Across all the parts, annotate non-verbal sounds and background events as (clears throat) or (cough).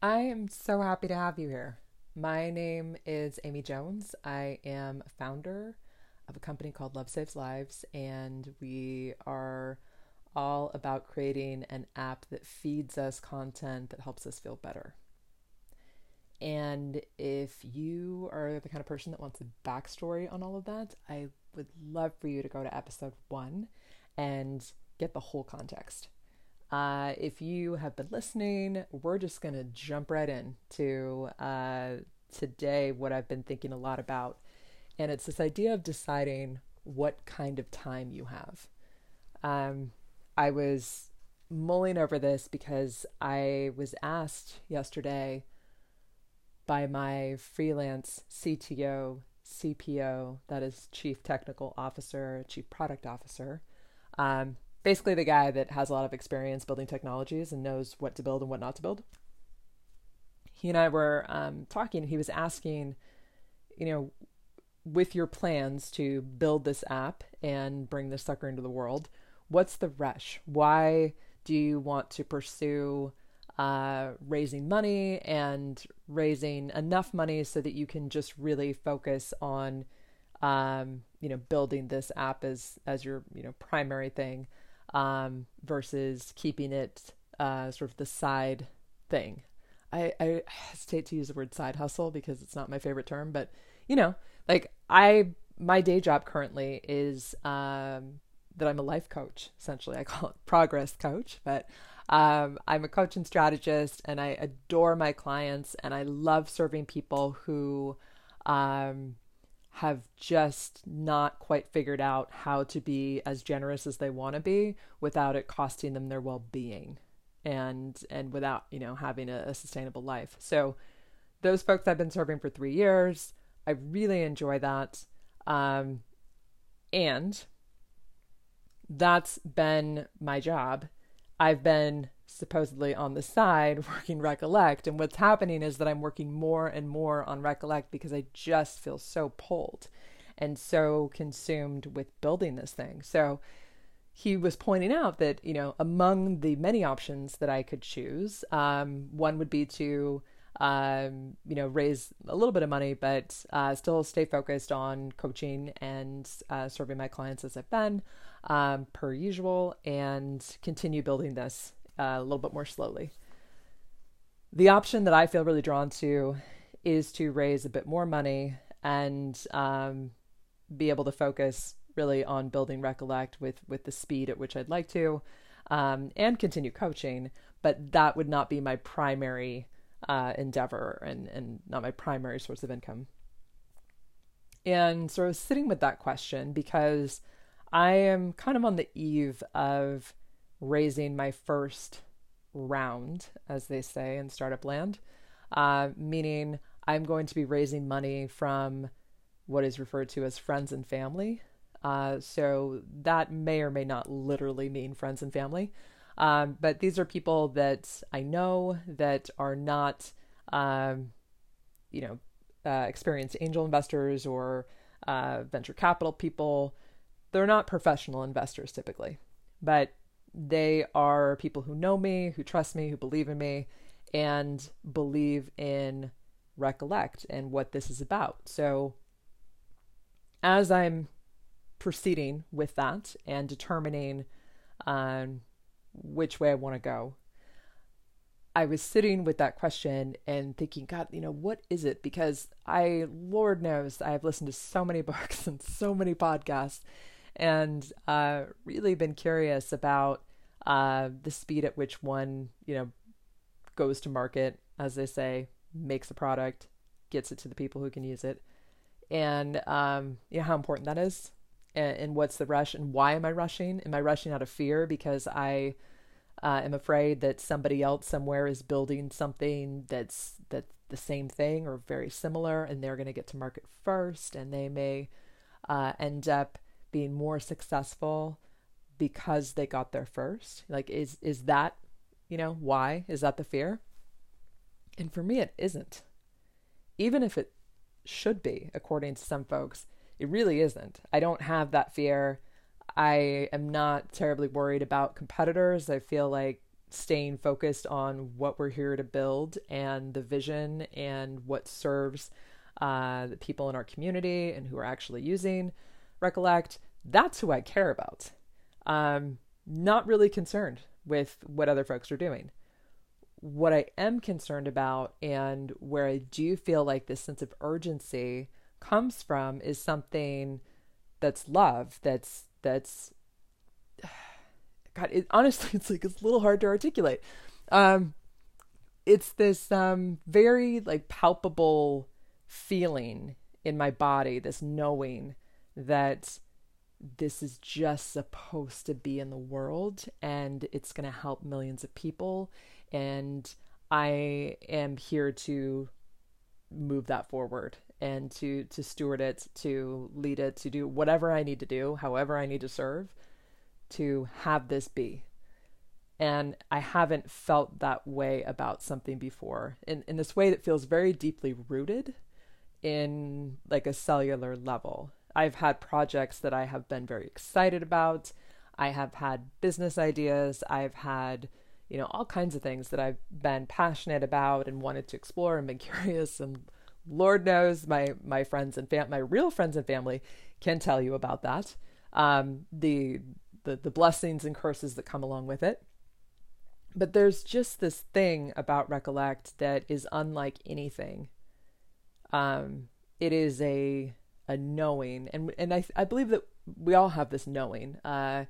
I am so happy to have you here. My name is Amy Jones. I am founder of a company called Love Saves Lives, and we are all about creating an app that feeds us content that helps us feel better. And if you are the kind of person that wants a backstory on all of that, I would love for you to go to episode one and get the whole context. Uh, if you have been listening, we're just going to jump right in to uh, today what I've been thinking a lot about. And it's this idea of deciding what kind of time you have. Um, I was mulling over this because I was asked yesterday by my freelance CTO, CPO, that is Chief Technical Officer, Chief Product Officer. Um, basically, the guy that has a lot of experience building technologies and knows what to build and what not to build. He and I were um, talking. And he was asking, you know, with your plans to build this app and bring this sucker into the world, what's the rush? Why do you want to pursue uh, raising money and raising enough money so that you can just really focus on, um, you know, building this app as as your you know primary thing, um, versus keeping it uh, sort of the side thing. I, I hesitate to use the word side hustle because it's not my favorite term, but you know, like I my day job currently is um, that I'm a life coach. Essentially, I call it (laughs) progress coach, but um, I'm a coach and strategist, and I adore my clients, and I love serving people who um, have just not quite figured out how to be as generous as they want to be without it costing them their well-being and and without you know having a, a sustainable life. So those folks I've been serving for three years. I really enjoy that. Um, and that's been my job I've been supposedly on the side (laughs) working Recollect. And what's happening is that I'm working more and more on Recollect because I just feel so pulled and so consumed with building this thing. So he was pointing out that, you know, among the many options that I could choose, um, one would be to, um, you know, raise a little bit of money, but uh, still stay focused on coaching and uh, serving my clients as I've been um, per usual and continue building this uh, a little bit more slowly. The option that I feel really drawn to is to raise a bit more money and um, be able to focus really on building Recollect with with the speed at which I'd like to, um, and continue coaching. But that would not be my primary uh, endeavor and and not my primary source of income. And sort of sitting with that question because I am kind of on the eve of raising my first round, as they say in startup land, uh, meaning I'm going to be raising money from what is referred to as friends and family. Uh, so that may or may not literally mean friends and family. Um, but these are people that I know that are not, um, you know, uh, experienced angel investors or uh, venture capital people they're not professional investors typically, but they are people who know me, who trust me, who believe in me, and believe in Recollect and what this is about. So, as I'm proceeding with that and determining um, which way I want to go, I was sitting with that question and thinking, God, you know, what is it? Because I, Lord knows, I've listened to so many (laughs) books and so many podcasts and uh, really been curious about uh, the speed at which one, you know, goes to market, as they say, makes a product, gets it to the people who can use it, and um, you know, how important that is, and, and, what's the rush, and why am I rushing? Am I rushing out of fear because I uh, am afraid that somebody else somewhere is building something that's that's the same thing or very similar, and they're going to get to market first, and they may uh, end up being more successful because they got there first? Like is is that, you know, why? Is that the fear? And for me it isn't. Even if it should be according to some folks, it really isn't. I don't have that fear. I am not terribly worried about competitors. I feel like staying focused on what we're here to build and the vision and what serves uh, the people in our community and who are actually using Recollect, that's who I care about. Um, not really concerned with what other folks are doing. What I am concerned about and where I do feel like this sense of urgency comes from is something that's love, that's that's (sighs) God, it, honestly, (laughs) it's like it's a little hard to articulate. Um, it's this um, very like palpable feeling in my body, this knowing that this is just supposed to be in the world and it's going to help millions of people. And I am here to move that forward and to to steward it, to lead it, to do whatever I need to do, however I need to serve to have this be. And I haven't felt that way about something before in, in this way that feels very deeply rooted in like a cellular level. I've had projects that I have been very excited about. I have had business ideas. I've had, you know, all kinds of things that I've been passionate about and wanted to explore and been (laughs) curious. And Lord knows my my friends and fam- my real friends and family can tell you about that. Um, the the the blessings and curses that come along with it. But there's just this thing about recollect that is unlike anything. Um, it is a a knowing, and and I I believe that we all have this knowing. Uh,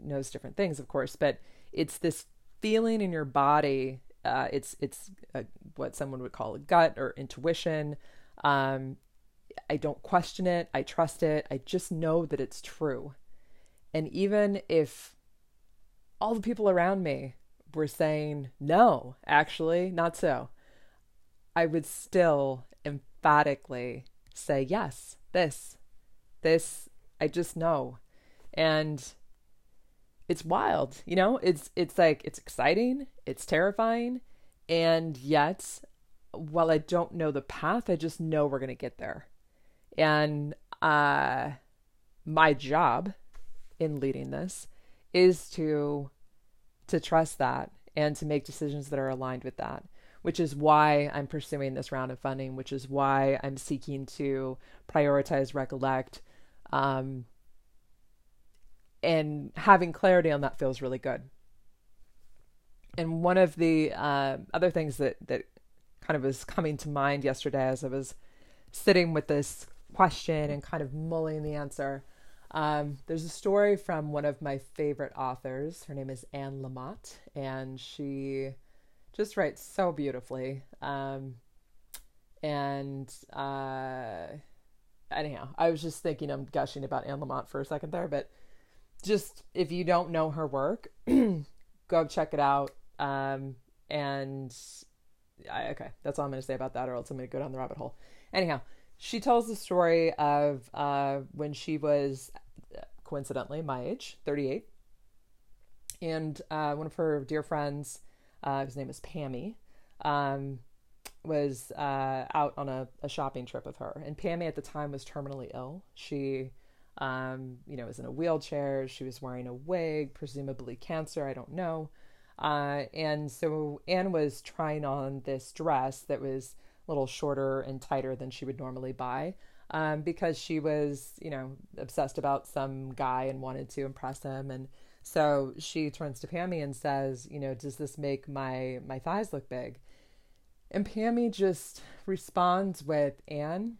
knows different things, of course, but it's this feeling in your body. Uh, it's it's a, what someone would call a gut or intuition. Um, I don't question it. I trust it. I just know that it's true. And even if all the people around me were saying, no, actually, not so, I would still emphatically say, yes, this, this, I just know. And it's wild, you know? It's it's like it's exciting, it's terrifying, and yet while I don't know the path, I just know we're going to get there. And uh my job in leading this is to to trust that and to make decisions that are aligned with that which is why I'm pursuing this round of funding, which is why I'm seeking to prioritize Recollect. Um, and having clarity on that feels really good. And one of the uh, other things that, that kind of was coming to mind yesterday as I was sitting with this question and kind of mulling the answer um, there's a story from one of my favorite authors. Her name is Anne Lamott, and she just writes so beautifully. Um, and uh, anyhow, I was just thinking I'm gushing about Anne Lamott for a second there, but just if you don't know her work, (clears throat) go check it out. Um, and I, okay, that's all I'm going to say about that, or else I'm going to go down the rabbit hole. Anyhow, she tells the story of uh, when she was coincidentally my age, 38. And uh, one of her dear friends, uh, his name is Pammy, um, was uh, out on a, a, shopping trip with her. And Pammy at the time was terminally ill. She, um, you know, was in a wheelchair. She was wearing a wig, presumably cancer. I don't know. Uh, and so Anne was trying on this dress that was a little shorter and tighter than she would normally buy um, because she was, you know, obsessed about some guy and wanted to impress him. And so she turns to Pammy and says, you know, does this make my my thighs look big? And Pammy just responds with, Anne,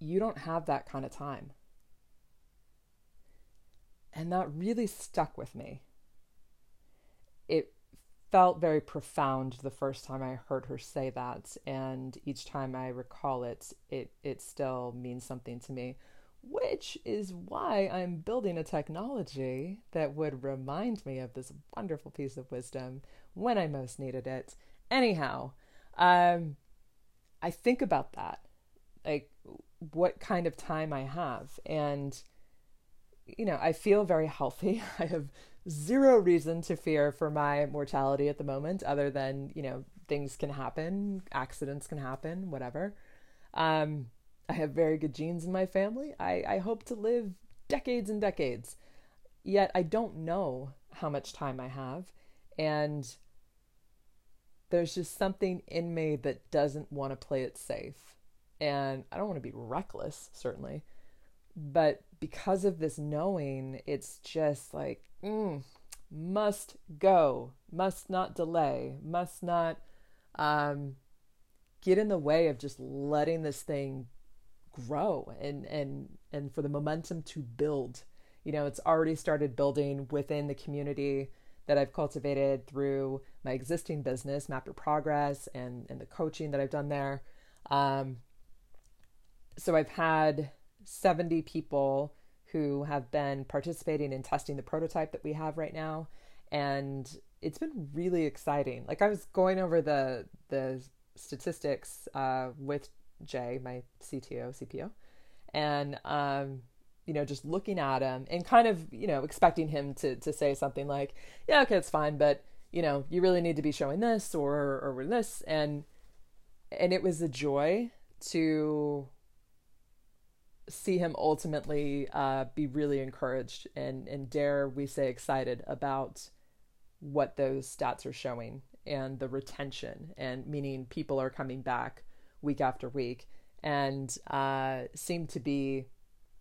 you don't have that kind of time. And that really stuck with me. It felt very profound the first time I heard her say that, and each time I recall it, it it still means something to me. Which is why I'm building a technology that would remind me of this wonderful piece of wisdom when I most needed it. Anyhow, um, I think about that, like what kind of time I have, and you know, I feel very healthy. (laughs) I have zero reason to fear for my mortality at the moment, other than, you know, things can happen, accidents can happen, whatever. Um, I have very good genes in my family. I, I hope to live decades and decades. Yet I don't know how much time I have. And there's just something in me that doesn't want to play it safe. And I don't want to be reckless, certainly. But because of this knowing, it's just like, mm, must go, must not delay, must not um, get in the way of just letting this thing grow and and and for the momentum to build. You know, it's already started building within the community that I've cultivated through my existing business, Map Your Progress, and and the coaching that I've done there. Um, so I've had 70 people who have been participating in testing the prototype that we have right now and it's been really exciting like i was going over the the statistics uh, with jay my cto cpo and um, you know just looking at him and kind of you know expecting him to to say something like yeah okay it's fine but you know you really need to be showing this or or this. And and it was a joy to see him ultimately uh, be really encouraged and and dare we say excited about what those stats are showing and the retention and meaning people are coming back week after week and uh, seem to be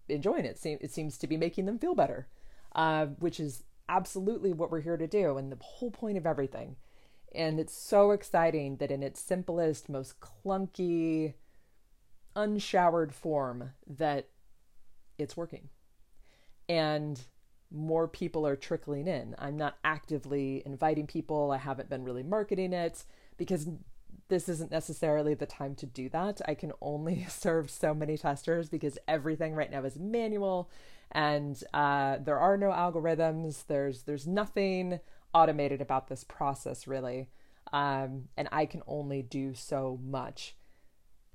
enjoying it. It seems to be making them feel better, uh, which is absolutely what we're here to do and the whole point of everything. And it's so exciting that in its simplest, most clunky, unshowered form that it's working. And more people are trickling in. I'm not actively inviting people. I haven't been really marketing it because this isn't necessarily the time to do that. I can only (laughs) serve so many testers because everything right now is manual and uh, there are no algorithms. There's there's nothing automated about this process really. Um, and I can only do so much.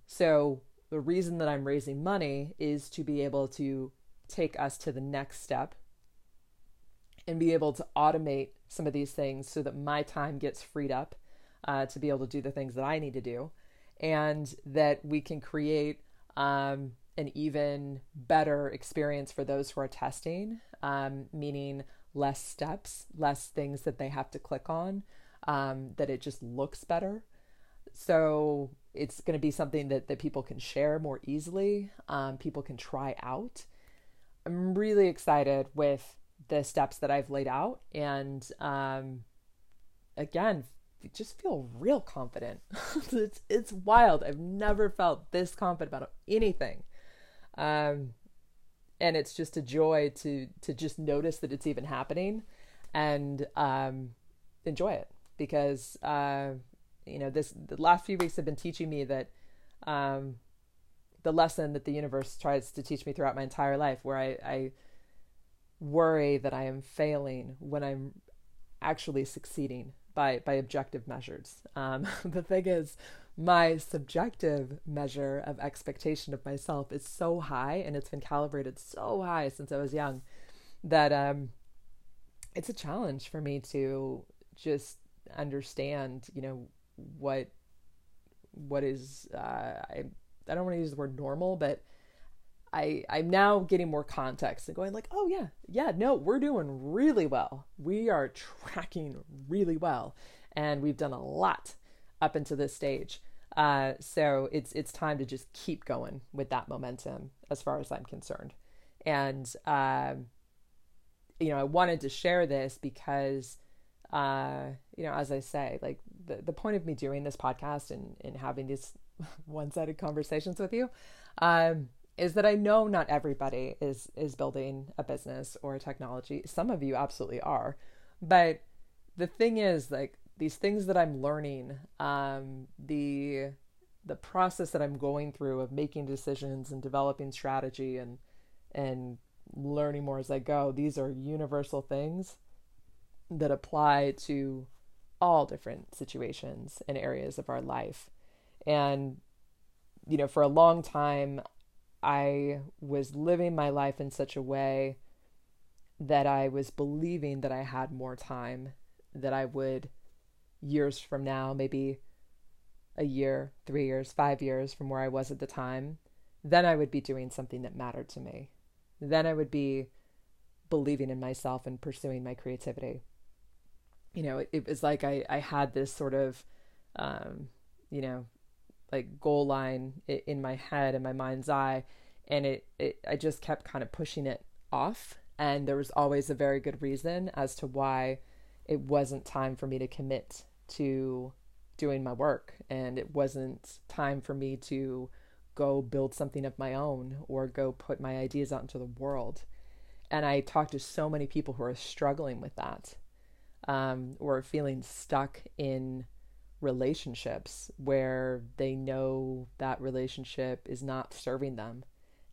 So the reason that I'm raising money is to be able to take us to the next step and be able to automate some of these things so that my time gets freed up uh, to be able to do the things that I need to do, and that we can create um, an even better experience for those who are testing, um, meaning less steps, less things that they have to click on, um, that it just looks better. So it's going to be something that, that people can share more easily, um, people can try out. I'm really excited with the steps that I've laid out. And um, again, just feel real confident. (laughs) it's it's wild. I've never felt this confident about anything. Um, and it's just a joy to to just notice that it's even happening and um, enjoy it because uh, you know this the last few weeks have been teaching me that um, the lesson that the universe tries to teach me throughout my entire life where I, I worry that I am failing when I'm actually succeeding by by objective measures. Um, (laughs) the thing is, my subjective measure of expectation of myself is so high, and it's been calibrated so high since I was young that um, it's a challenge for me to just understand, you know, what what is uh, I I don't want to use the word normal, but I I'm now getting more context and going like, oh yeah, yeah, no, we're doing really well. We are tracking really well, and we've done a lot up into this stage. Uh, so it's it's time to just keep going with that momentum, as far as I'm concerned. And um, you know, I wanted to share this because, uh, you know, as I say, like the the point of me doing this podcast and and having these (laughs) one sided conversations with you. Um, is that I know not everybody is is building a business or a technology. Some of you absolutely are, but the thing is, like these things that I'm learning, um, the the process that I'm going through of making decisions and developing strategy and and learning more as I go. These are universal things that apply to all different situations and areas of our life. And you know, for a long time I was living my life in such a way that I was believing that I had more time, that I would, years from now, maybe a year, three years, five years from where I was at the time, then I would be doing something that mattered to me. Then I would be believing in myself and pursuing my creativity. you know, it, it was like I, I had this sort of, um, you know, like goal line in my head and my mind's eye. And it, it, I just kept kind of pushing it off. And there was always a very good reason as to why it wasn't time for me to commit to doing my work. And it wasn't time for me to go build something of my own or go put my ideas out into the world. And I talked to so many people who are struggling with that um, or feeling stuck in relationships where they know that relationship is not serving them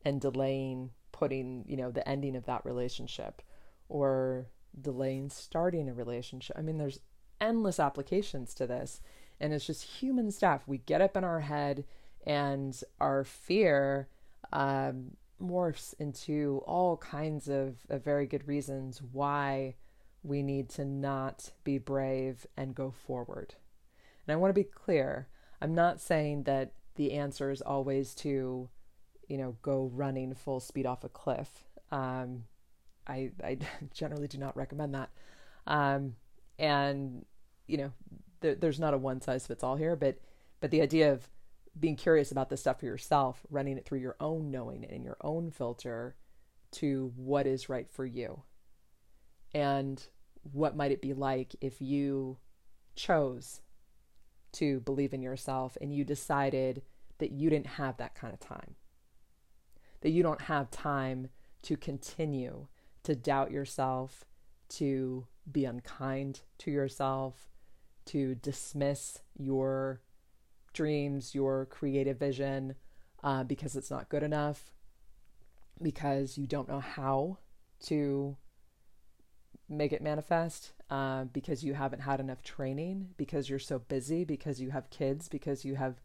and delaying putting, you know, the ending of that relationship or delaying starting a relationship. I mean, there's endless applications to this, and it's just human stuff. We get up in our head, and our fear um, morphs into all kinds of, of very good reasons why we need to not be brave and go forward. And I want to be clear I'm not saying that the answer is always to, you know, go running full speed off a cliff. Um, I, I (laughs) generally do not recommend that. Um, and, you know, there, there's not a one size fits all here, but, but the idea of being curious about this stuff for yourself, running it through your own knowing and your own filter to what is right for you. And what might it be like if you chose to believe in yourself and you decided that you didn't have that kind of time? That you don't have time to continue to doubt yourself, to be unkind to yourself, to dismiss your dreams, your creative vision, uh, because it's not good enough, because you don't know how to make it manifest uh, because you haven't had enough training, because you're so busy, because you have kids, because you have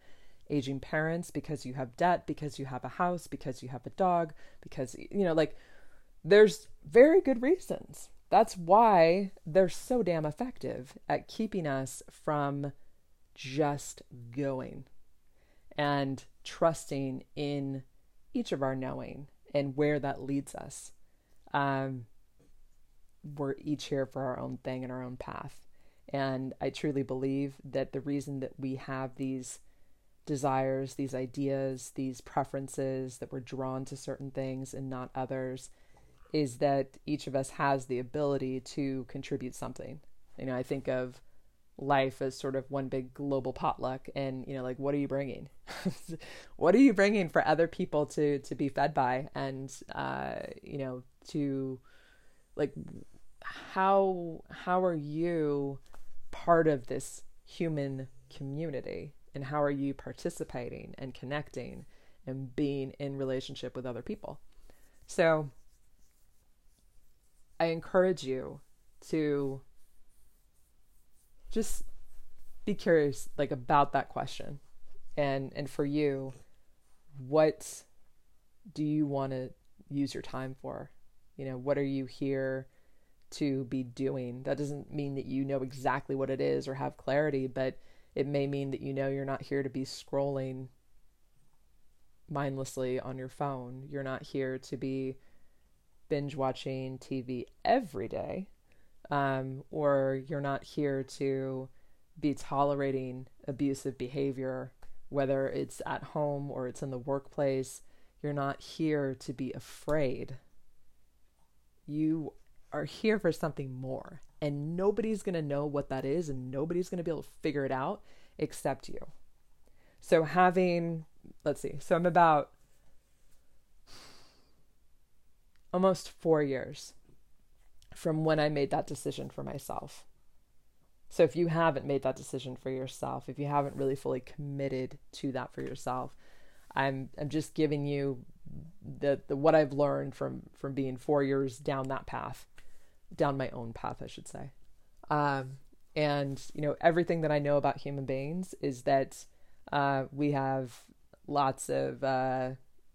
aging parents, because you have debt, because you have a house, because you have a dog, because, you know, like there's very good reasons. That's why they're so damn effective at keeping us from just going and trusting in each of our knowing and where that leads us. Um, we're each here for our own thing and our own path. And I truly believe that the reason that we have these desires, these ideas, these preferences, that we're drawn to certain things and not others, is that each of us has the ability to contribute something. You know, I think of life as sort of one big global potluck and you know like what are you bringing (laughs) what are you bringing for other people to to be fed by and uh you know to like how how are you part of this human community? And how are you participating and connecting and being in relationship with other people? So i encourage you to just be curious like about that question. And and for you what do you want to use your time for? You know, what are you here to be doing? That doesn't mean that you know exactly what it is or have clarity, but it may mean that you know you're not here to be scrolling mindlessly on your phone. You're not here to be binge watching TV every day. Um, or you're not here to be tolerating abusive behavior, whether it's at home or it's in the workplace. You're not here to be afraid you are here for something more. And nobody's going to know what that is, and nobody's going to be able to figure it out except you. So, having, let's see, so I'm about almost four years from when I made that decision for myself. So, if you haven't made that decision for yourself, if you haven't really fully committed to that for yourself, I'm I'm just giving you the, the what I've learned from from being four years down that path, down my own path, I should say. Um, and you know everything that I know about human beings is that uh, we have lots of uh,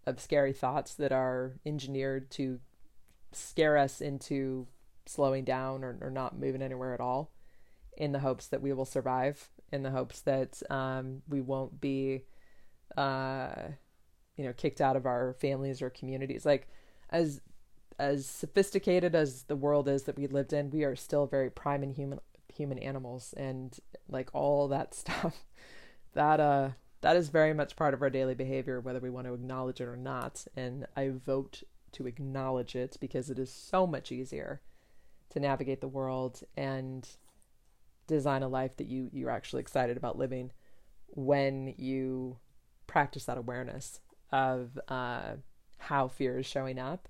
of scary thoughts that are engineered to scare us into slowing down or, or not moving anywhere at all, in the hopes that we will survive, in the hopes that um, we won't be. Uh, you know kicked out of our families or communities like as as sophisticated as the world is that we lived in we are still very prime and human human animals and like all that (laughs) stuff. That uh that is very much part of our daily behavior, whether we want to acknowledge it or not. And I vote to acknowledge it because it is so much easier to navigate the world and design a life that you you're actually excited about living when you practice that awareness of uh, how fear is showing up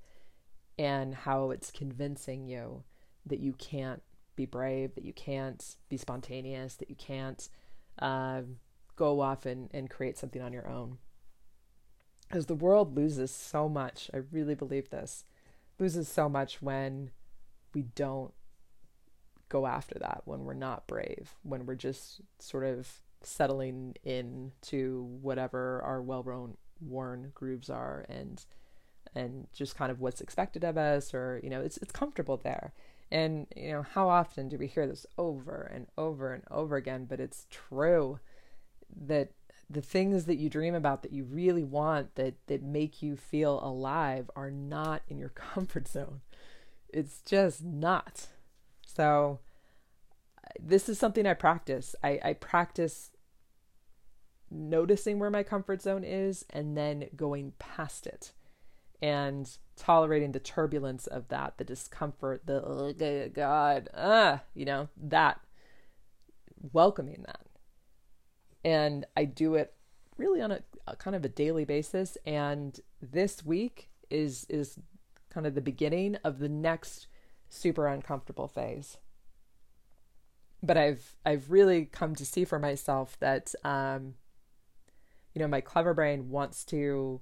and how it's convincing you that you can't be brave, that you can't be spontaneous, that you can't uh, go off and, and create something on your own. Because the world loses so much, I really believe this, loses so much when we don't go after that, when we're not brave, when we're just sort of settling in to whatever our well worn grooves are and and just kind of what's expected of us or you know it's it's comfortable there. And you know how often do we hear this over and over and over again but it's true that the things that you dream about that you really want that that make you feel alive are not in your (laughs) comfort zone. It's just not. So this is something i practice. I, I practice noticing where my comfort zone is and then going past it and tolerating the turbulence of that, the discomfort, the oh, God, ah, you know, that, welcoming that. And I do it really on a, a, kind of a daily basis. And this week is is kind of the beginning of the next super uncomfortable phase. But I've I've really come to see for myself that um, you know my clever brain wants to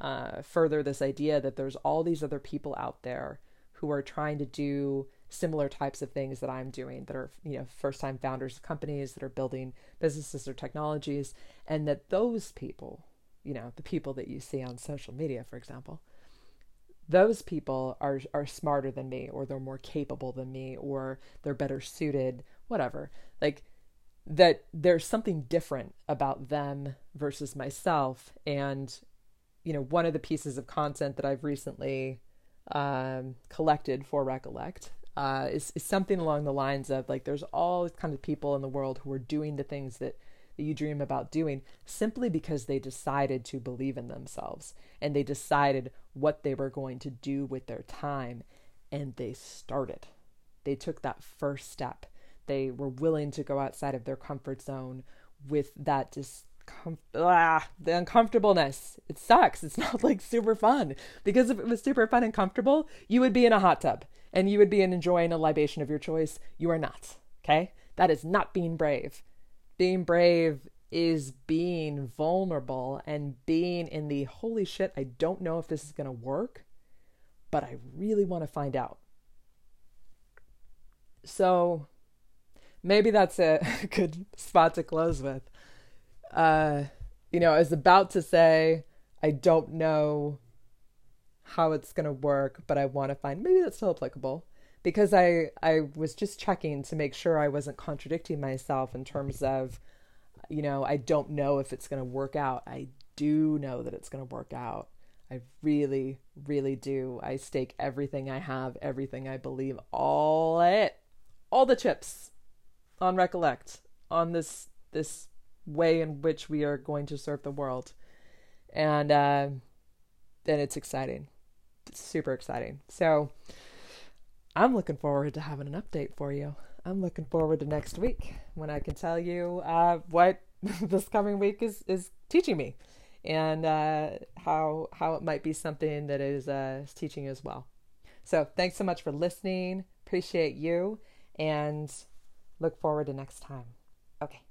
uh, further this idea that there's all these other people out there who are trying to do similar types of things that I'm doing that are, you know, first time founders of companies that are building businesses or technologies, and that those people, you know, the people that you see on social media, for example, those people are are smarter than me or they're more capable than me or they're better suited whatever. Like that there's something different about them versus myself and you know, one of the pieces of content that I've recently um, collected for Recollect uh, is, is something along the lines of like, there's all kinds of people in the world who are doing the things that, that you dream about doing simply because they decided to believe in themselves and they decided what they were going to do with their time and they started. They took that first step. They were willing to go outside of their comfort zone with that just com- ah, the uncomfortableness. It sucks. It's (laughs) not like super fun because if it was super fun and comfortable, you would be in a hot tub and you would be enjoying a libation of your choice. You are not. Okay? That is not being brave. Being brave is being vulnerable and being in the holy shit, I don't know if this is going to work, but I really want to find out. So maybe that's a (laughs) good spot to close with uh, you know, I was about to say, I don't know how it's going to work, but I want to find maybe that's still applicable because I I was just checking to make sure I wasn't contradicting myself in terms of you know, I don't know if it's going to work out. I do know that it's going to work out. I really really do. I stake everything I have, everything I believe, all it, all the chips on recollect on this this way in which we are going to serve the world. And uh, then it's exciting. It's super exciting. So I'm looking forward to having an update for you. I'm looking forward to next week when I can tell you uh, what (laughs) this coming week is, is teaching me and uh, how how it might be something that is uh, teaching you as well. So thanks so much for listening. Appreciate you and look forward to next time. Okay.